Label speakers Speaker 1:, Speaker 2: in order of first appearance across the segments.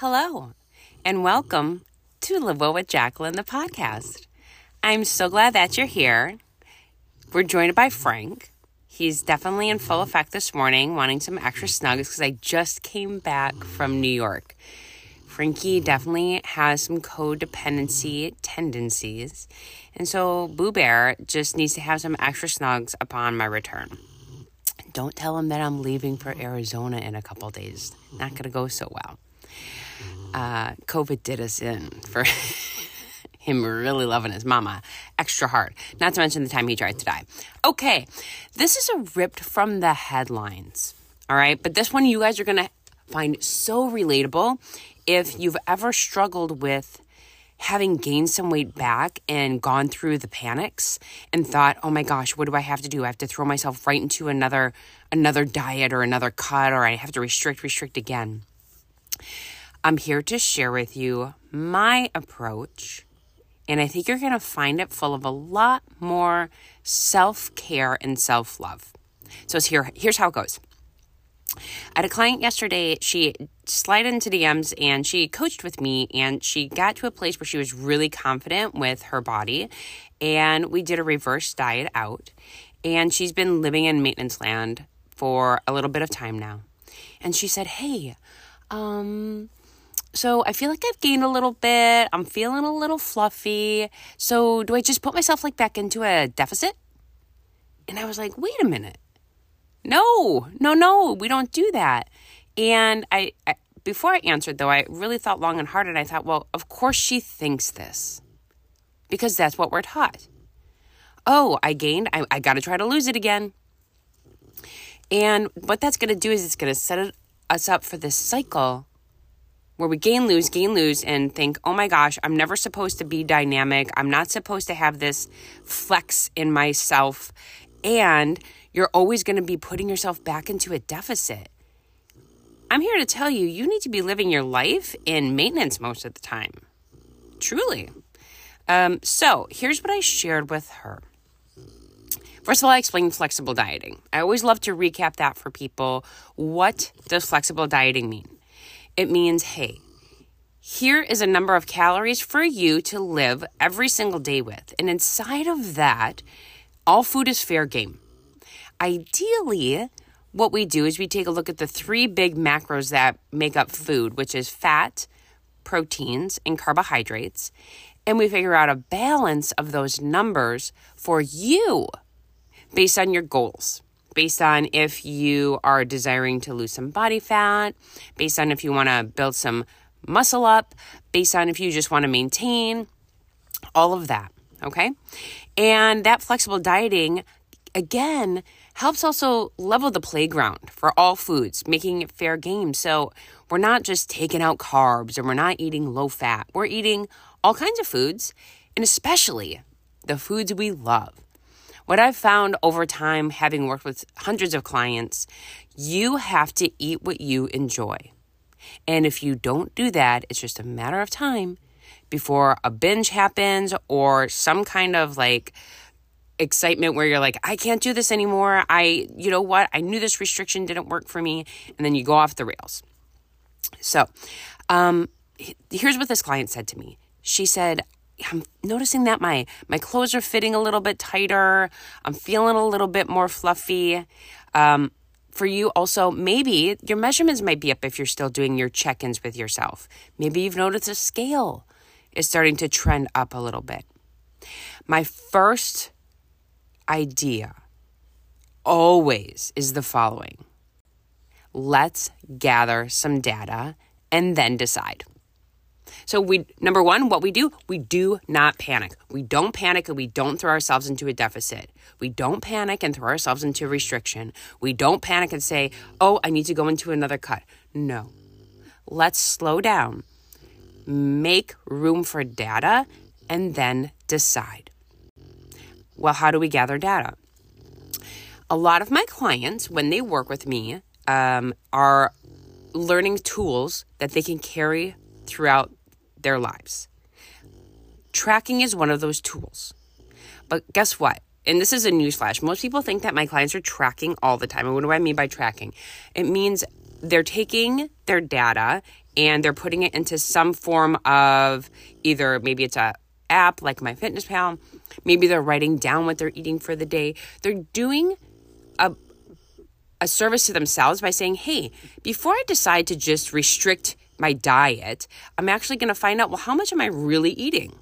Speaker 1: Hello, and welcome to Live Well with Jacqueline, the podcast. I'm so glad that you're here. We're joined by Frank. He's definitely in full effect this morning, wanting some extra snugs because I just came back from New York. Frankie definitely has some codependency tendencies, and so Boo Bear just needs to have some extra snugs upon my return. Don't tell him that I'm leaving for Arizona in a couple days. Not going to go so well uh, COVID did us in for him really loving his mama extra hard. Not to mention the time he tried to die. Okay, this is a ripped from the headlines. All right, but this one you guys are going to find so relatable if you've ever struggled with having gained some weight back and gone through the panics and thought, "Oh my gosh, what do I have to do? I have to throw myself right into another another diet or another cut or I have to restrict restrict again." I'm here to share with you my approach, and I think you're going to find it full of a lot more self care and self love. So here, here's how it goes. I had a client yesterday. She slid into DMs and she coached with me, and she got to a place where she was really confident with her body. And we did a reverse diet out, and she's been living in maintenance land for a little bit of time now. And she said, Hey, um, so I feel like I've gained a little bit. I'm feeling a little fluffy. So do I just put myself like back into a deficit? And I was like, wait a minute. No, no, no, we don't do that. And I, I before I answered though, I really thought long and hard and I thought, well, of course she thinks this. Because that's what we're taught. Oh, I gained, I, I gotta try to lose it again. And what that's gonna do is it's gonna set us up for this cycle where we gain, lose, gain, lose, and think, oh my gosh, I'm never supposed to be dynamic. I'm not supposed to have this flex in myself. And you're always going to be putting yourself back into a deficit. I'm here to tell you, you need to be living your life in maintenance most of the time. Truly. Um, so here's what I shared with her. First of all, I explained flexible dieting. I always love to recap that for people. What does flexible dieting mean? It means, hey, here is a number of calories for you to live every single day with. And inside of that, all food is fair game. Ideally, what we do is we take a look at the three big macros that make up food, which is fat, proteins, and carbohydrates. And we figure out a balance of those numbers for you based on your goals based on if you are desiring to lose some body fat, based on if you want to build some muscle up, based on if you just want to maintain, all of that. Okay. And that flexible dieting, again, helps also level the playground for all foods, making it fair game. So we're not just taking out carbs and we're not eating low fat. We're eating all kinds of foods, and especially the foods we love. What I've found over time, having worked with hundreds of clients, you have to eat what you enjoy. And if you don't do that, it's just a matter of time before a binge happens or some kind of like excitement where you're like, I can't do this anymore. I, you know what? I knew this restriction didn't work for me. And then you go off the rails. So, um, here's what this client said to me. She said, I'm noticing that my my clothes are fitting a little bit tighter. I'm feeling a little bit more fluffy. Um, for you, also, maybe your measurements might be up if you're still doing your check ins with yourself. Maybe you've noticed a scale is starting to trend up a little bit. My first idea always is the following let's gather some data and then decide. So we number 1, what we do, we do not panic. We don't panic and we don't throw ourselves into a deficit. We don't panic and throw ourselves into a restriction. We don't panic and say, "Oh, I need to go into another cut." No. Let's slow down. Make room for data and then decide. Well, how do we gather data? A lot of my clients, when they work with me, um, are learning tools that they can carry throughout their lives. Tracking is one of those tools. But guess what? And this is a newsflash. Most people think that my clients are tracking all the time. And what do I mean by tracking? It means they're taking their data and they're putting it into some form of either maybe it's a app like MyFitnessPal, maybe they're writing down what they're eating for the day. They're doing a a service to themselves by saying, "Hey, before I decide to just restrict my diet, I'm actually going to find out well how much am I really eating?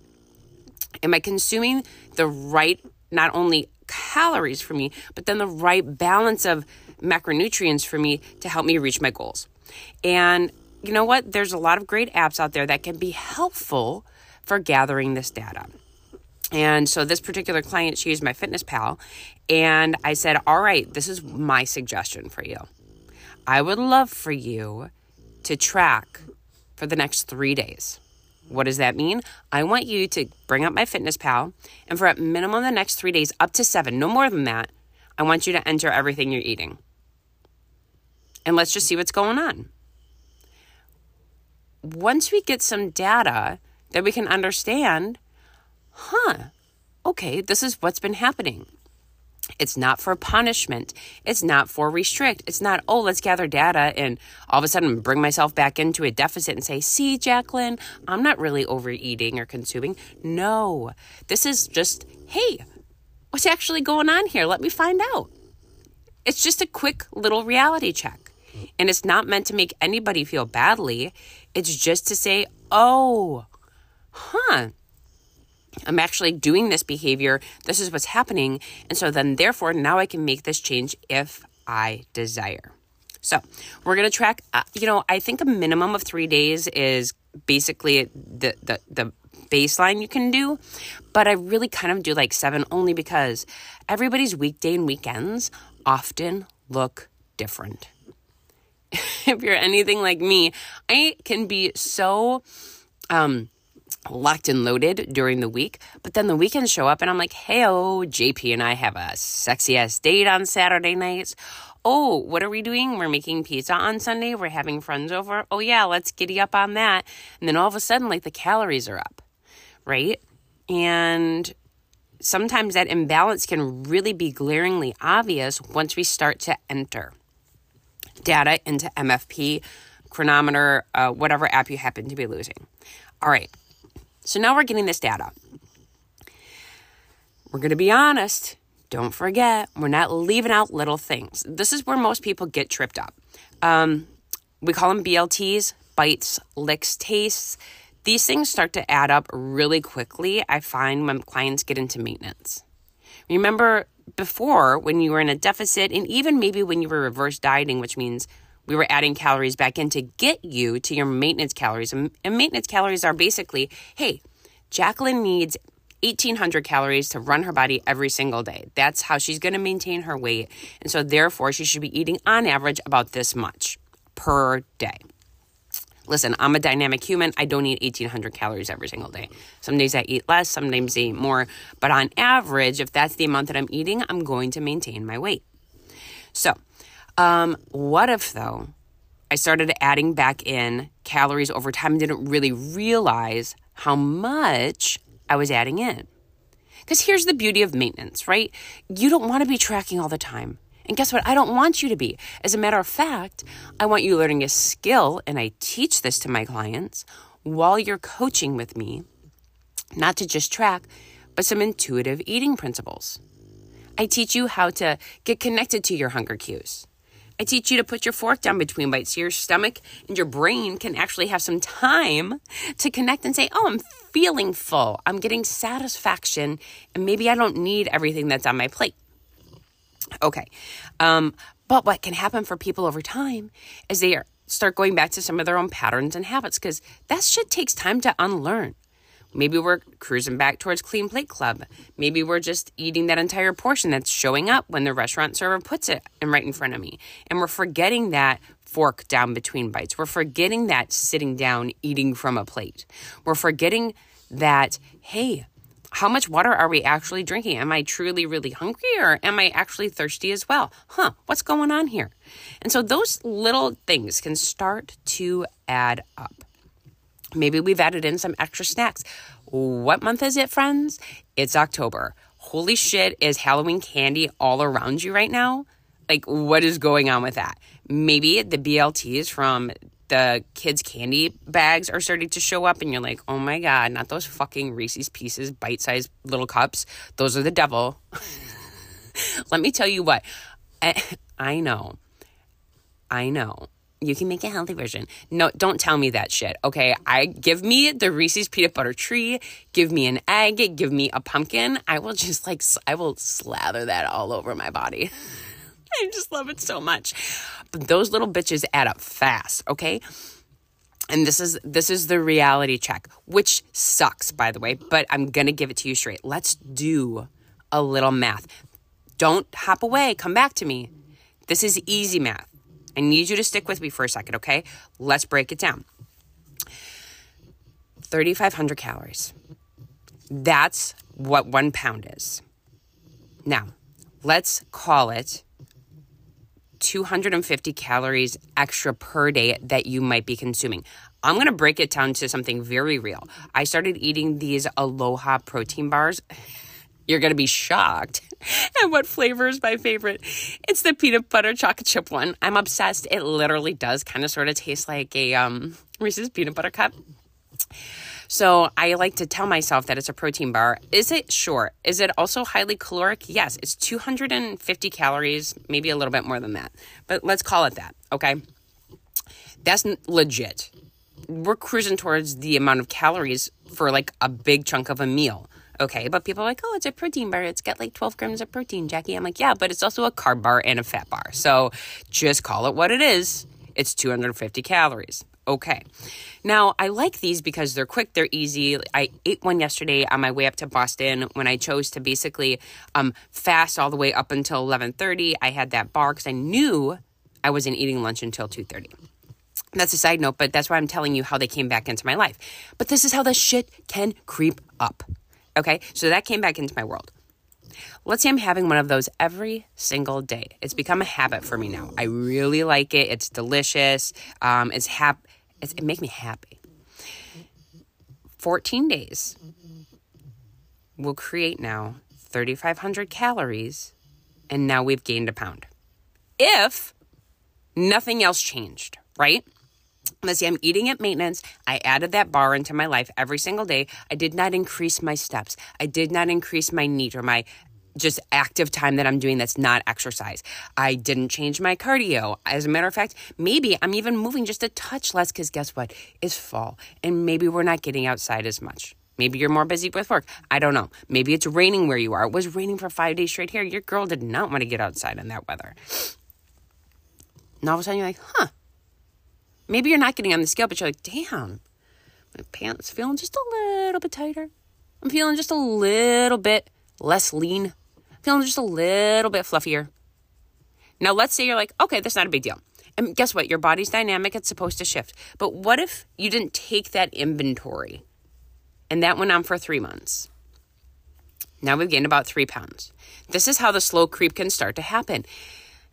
Speaker 1: Am I consuming the right not only calories for me, but then the right balance of macronutrients for me to help me reach my goals. And you know what? There's a lot of great apps out there that can be helpful for gathering this data. And so this particular client, she used MyFitnessPal, and I said, All right, this is my suggestion for you. I would love for you to track for the next three days. What does that mean? I want you to bring up my fitness pal and for at minimum the next three days, up to seven, no more than that, I want you to enter everything you're eating. And let's just see what's going on. Once we get some data that we can understand, huh, okay, this is what's been happening. It's not for punishment. It's not for restrict. It's not, oh, let's gather data and all of a sudden bring myself back into a deficit and say, see, Jacqueline, I'm not really overeating or consuming. No, this is just, hey, what's actually going on here? Let me find out. It's just a quick little reality check. And it's not meant to make anybody feel badly. It's just to say, oh, huh, I'm actually doing this behavior. This is what's happening. And so then, therefore, now I can make this change if I desire. So we're going to track, uh, you know, I think a minimum of three days is basically the, the, the baseline you can do. But I really kind of do like seven only because everybody's weekday and weekends often look different. if you're anything like me, I can be so um locked and loaded during the week. But then the weekends show up and I'm like, hey, oh, JP and I have a sexy ass date on Saturday nights. Oh, what are we doing? We're making pizza on Sunday. We're having friends over. Oh, yeah, let's giddy up on that. And then all of a sudden, like the calories are up, right? And sometimes that imbalance can really be glaringly obvious once we start to enter data into MFP, Cronometer, uh, whatever app you happen to be losing. All right, so now we're getting this data. We're going to be honest. Don't forget, we're not leaving out little things. This is where most people get tripped up. Um, we call them BLTs, bites, licks, tastes. These things start to add up really quickly, I find, when clients get into maintenance. Remember before when you were in a deficit, and even maybe when you were reverse dieting, which means we were adding calories back in to get you to your maintenance calories. And, maintenance calories are basically hey, Jacqueline needs 1800 calories to run her body every single day. That's how she's going to maintain her weight. And so, therefore, she should be eating on average about this much per day. Listen, I'm a dynamic human. I don't eat 1800 calories every single day. Some days I eat less, some days I eat more. But on average, if that's the amount that I'm eating, I'm going to maintain my weight. So, um, what if, though, I started adding back in calories over time and didn't really realize how much I was adding in? Because here's the beauty of maintenance, right? You don't want to be tracking all the time. And guess what? I don't want you to be. As a matter of fact, I want you learning a skill, and I teach this to my clients while you're coaching with me, not to just track, but some intuitive eating principles. I teach you how to get connected to your hunger cues. I teach you to put your fork down between bites so your stomach and your brain can actually have some time to connect and say, Oh, I'm feeling full. I'm getting satisfaction, and maybe I don't need everything that's on my plate. Okay. Um, but what can happen for people over time is they start going back to some of their own patterns and habits because that shit takes time to unlearn. Maybe we're cruising back towards Clean Plate Club. Maybe we're just eating that entire portion that's showing up when the restaurant server puts it right in front of me. And we're forgetting that fork down between bites. We're forgetting that sitting down eating from a plate. We're forgetting that, hey, how much water are we actually drinking? Am I truly really hungry or am I actually thirsty as well? Huh, what's going on here? And so those little things can start to add up. Maybe we've added in some extra snacks. What month is it, friends? It's October. Holy shit, is Halloween candy all around you right now? Like, what is going on with that? Maybe the BLTs from the kids' candy bags are starting to show up, and you're like, oh my God, not those fucking Reese's Pieces bite sized little cups. Those are the devil. Let me tell you what, I, I know. I know. You can make a healthy version. No, don't tell me that shit. Okay, I give me the Reese's peanut butter tree. Give me an egg. Give me a pumpkin. I will just like I will slather that all over my body. I just love it so much. But those little bitches add up fast, okay? And this is this is the reality check, which sucks by the way, but I'm going to give it to you straight. Let's do a little math. Don't hop away. Come back to me. This is easy math. I need you to stick with me for a second, okay? Let's break it down. 3,500 calories. That's what one pound is. Now, let's call it 250 calories extra per day that you might be consuming. I'm going to break it down to something very real. I started eating these Aloha protein bars. You're going to be shocked and what flavor is my favorite. It's the peanut butter chocolate chip one. I'm obsessed. It literally does kind of sort of taste like a um, Reese's peanut butter cup. So I like to tell myself that it's a protein bar. Is it? Sure. Is it also highly caloric? Yes. It's 250 calories, maybe a little bit more than that. But let's call it that, okay? That's legit. We're cruising towards the amount of calories for like a big chunk of a meal. Okay, but people are like, oh, it's a protein bar. It's got like 12 grams of protein, Jackie. I'm like, yeah, but it's also a carb bar and a fat bar. So just call it what it is. It's 250 calories. Okay. Now, I like these because they're quick, they're easy. I ate one yesterday on my way up to Boston when I chose to basically um, fast all the way up until 11:30. I had that bar cuz I knew I wasn't eating lunch until 2:30. That's a side note, but that's why I'm telling you how they came back into my life. But this is how the shit can creep up. Okay? So that came back into my world. Let's say I'm having one of those every single day. It's become a habit for me now. I really like it. It's delicious. Um, it's hap- it's, it makes me happy. 14 days will create now 3,500 calories, and now we've gained a pound. If nothing else changed, right? See, I'm eating at maintenance. I added that bar into my life every single day. I did not increase my steps. I did not increase my NEAT or my just active time that I'm doing that's not exercise. I didn't change my cardio. As a matter of fact, maybe I'm even moving just a touch less because guess what? It's fall and maybe we're not getting outside as much. Maybe you're more busy with work. I don't know. Maybe it's raining where you are. It was raining for five days straight here. Your girl did not want to get outside in that weather. And all of a sudden you're like, huh. Maybe you're not getting on the scale, but you're like, damn, my pants feeling just a little bit tighter. I'm feeling just a little bit less lean I'm feeling just a little bit fluffier. Now, let's say you're like, okay, that's not a big deal. And guess what? Your body's dynamic, it's supposed to shift. But what if you didn't take that inventory and that went on for three months? Now we've gained about three pounds. This is how the slow creep can start to happen.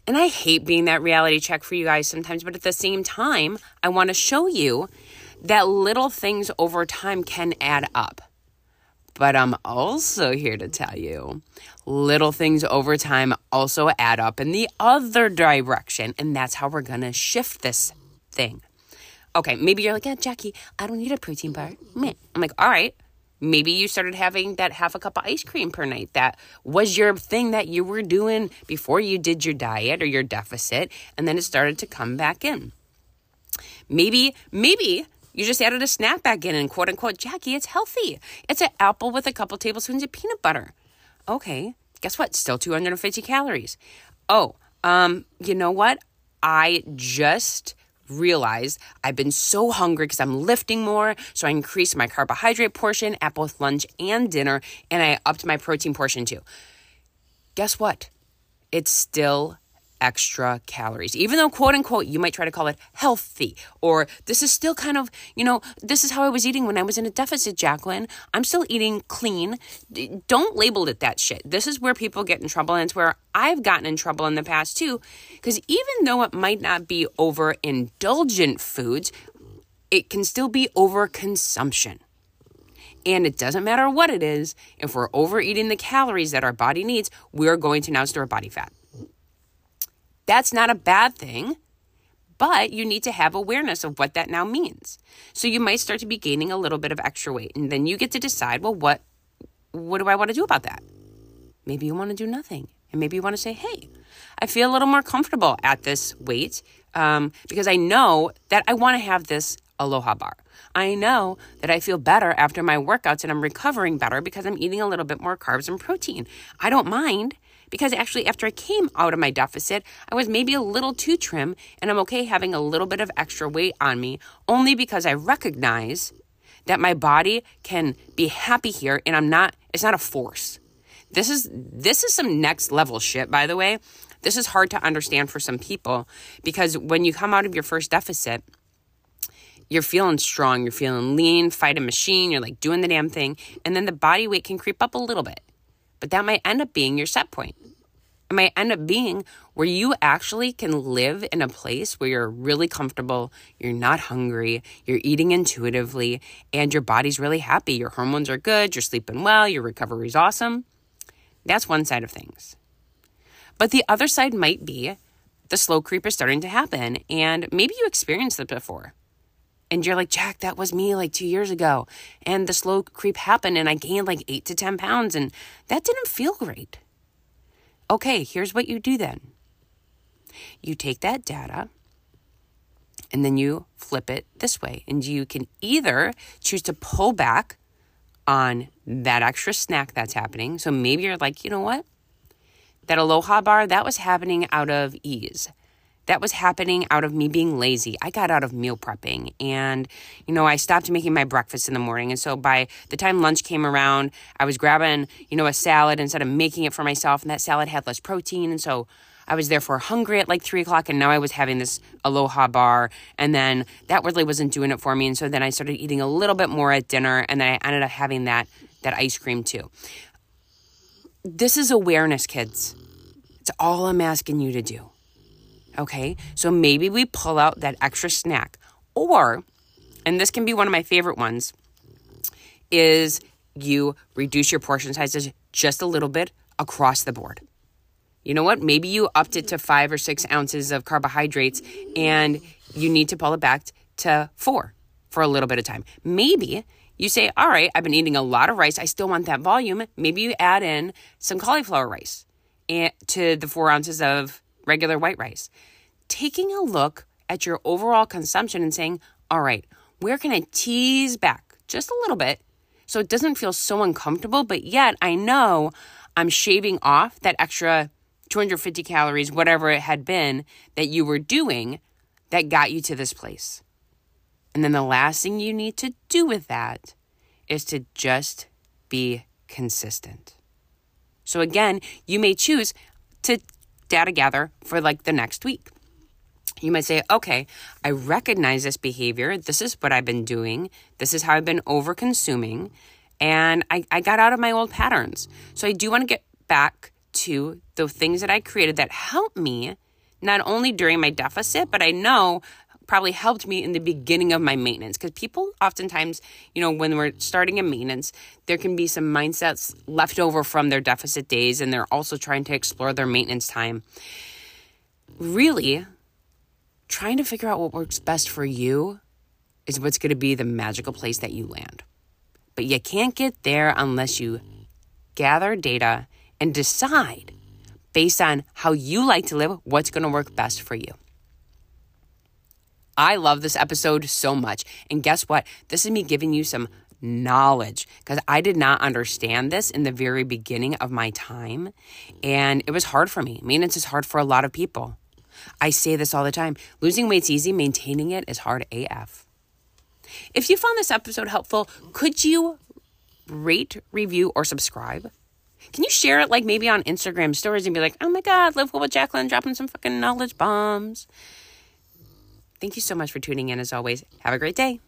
Speaker 1: And I hate being that reality check for you guys sometimes, but at the same time, I want to show you that little things over time can add up. But I'm also here to tell you little things over time also add up in the other direction. And that's how we're going to shift this thing. Okay, maybe you're like, yeah, Jackie, I don't need a protein bar. I'm like, all right. Maybe you started having that half a cup of ice cream per night. That was your thing that you were doing before you did your diet or your deficit. And then it started to come back in. Maybe, maybe you just added a snack back in and quote unquote, Jackie, it's healthy. It's an apple with a couple tablespoons of peanut butter. Okay, guess what? Still 250 calories. Oh, um, you know what? I just realized I've been so hungry because I'm lifting more. So I increased my carbohydrate portion at both lunch and dinner, and I upped my protein portion too. Guess what? It's still extra calories. Even though, quote unquote, you might try to call it healthy, or this is still kind of, you know, this is how I was eating when I was in a deficit, Jacqueline. I'm still eating clean. Don't label it that shit. This is where people get in trouble, and it's where I've gotten in trouble in the past too. Because even though it might not be over indulgent foods, it can still be over consumption. And it doesn't matter what it is, if we're overeating the calories that our body needs, we're going to now store body fat. That's not a bad thing, but you need to have awareness of what that now means. So you might start to be gaining a little bit of extra weight and then you get to decide, well what what do I want to do about that? Maybe you want to do nothing. And maybe you want to say, hey, I feel a little more comfortable at this weight um, because I know that I want to have this aloha bar. I know that I feel better after my workouts and I'm recovering better because I'm eating a little bit more carbs and protein. I don't mind because actually, after I came out of my deficit, I was maybe a little too trim and I'm okay having a little bit of extra weight on me only because I recognize that my body can be happy here and I'm not, it's not a force. This is this is some next level shit, by the way. This is hard to understand for some people because when you come out of your first deficit, you're feeling strong, you're feeling lean, fight a machine, you're like doing the damn thing, and then the body weight can creep up a little bit. But that might end up being your set point. It might end up being where you actually can live in a place where you're really comfortable, you're not hungry, you're eating intuitively, and your body's really happy. Your hormones are good, you're sleeping well, your recovery's awesome. That's one side of things. But the other side might be the slow creep is starting to happen, and maybe you experienced it before and you're like, Jack, that was me like two years ago. And the slow creep happened and I gained like eight to 10 pounds and that didn't feel great. Okay, here's what you do then you take that data and then you flip it this way. And you can either choose to pull back on that extra snack that's happening. So maybe you're like, you know what? That aloha bar, that was happening out of ease that was happening out of me being lazy. I got out of meal prepping and, you know, I stopped making my breakfast in the morning. And so by the time lunch came around, I was grabbing, you know, a salad instead of making it for myself. And that salad had less protein. And so I was therefore hungry at like three o'clock. And now I was having this aloha bar. And then that really wasn't doing it for me. And so then I started eating a little bit more at dinner. And then I ended up having that, that ice cream too. This is awareness, kids. It's all I'm asking you to do. Okay, so maybe we pull out that extra snack. Or, and this can be one of my favorite ones, is you reduce your portion sizes just a little bit across the board. You know what? Maybe you upped it to five or six ounces of carbohydrates and you need to pull it back to four for a little bit of time. Maybe you say, All right, I've been eating a lot of rice. I still want that volume. Maybe you add in some cauliflower rice to the four ounces of regular white rice. Taking a look at your overall consumption and saying, all right, where can I tease back just a little bit so it doesn't feel so uncomfortable, but yet I know I'm shaving off that extra 250 calories, whatever it had been that you were doing that got you to this place. And then the last thing you need to do with that is to just be consistent. So again, you may choose to data gather for like the next week. You might say, okay, I recognize this behavior. This is what I've been doing. This is how I've been over consuming. And I, I got out of my old patterns. So I do want to get back to the things that I created that help me not only during my deficit, but I know probably helped me in the beginning of my maintenance because people oftentimes you know when we're starting a maintenance there can be some mindsets left over from their deficit days and they're also trying to explore their maintenance time. Really trying to figure out what works best for you is what's going to be the magical place that you land. But you can't get there unless you gather data and decide based on how you like to live what's going to work best for you I love this episode so much. And guess what? This is me giving you some knowledge because I did not understand this in the very beginning of my time. And it was hard for me. Maintenance is hard for a lot of people. I say this all the time losing weight's easy, maintaining it is hard AF. If you found this episode helpful, could you rate, review, or subscribe? Can you share it like maybe on Instagram stories and be like, oh my God, live well with Jacqueline dropping some fucking knowledge bombs? Thank you so much for tuning in as always. Have a great day.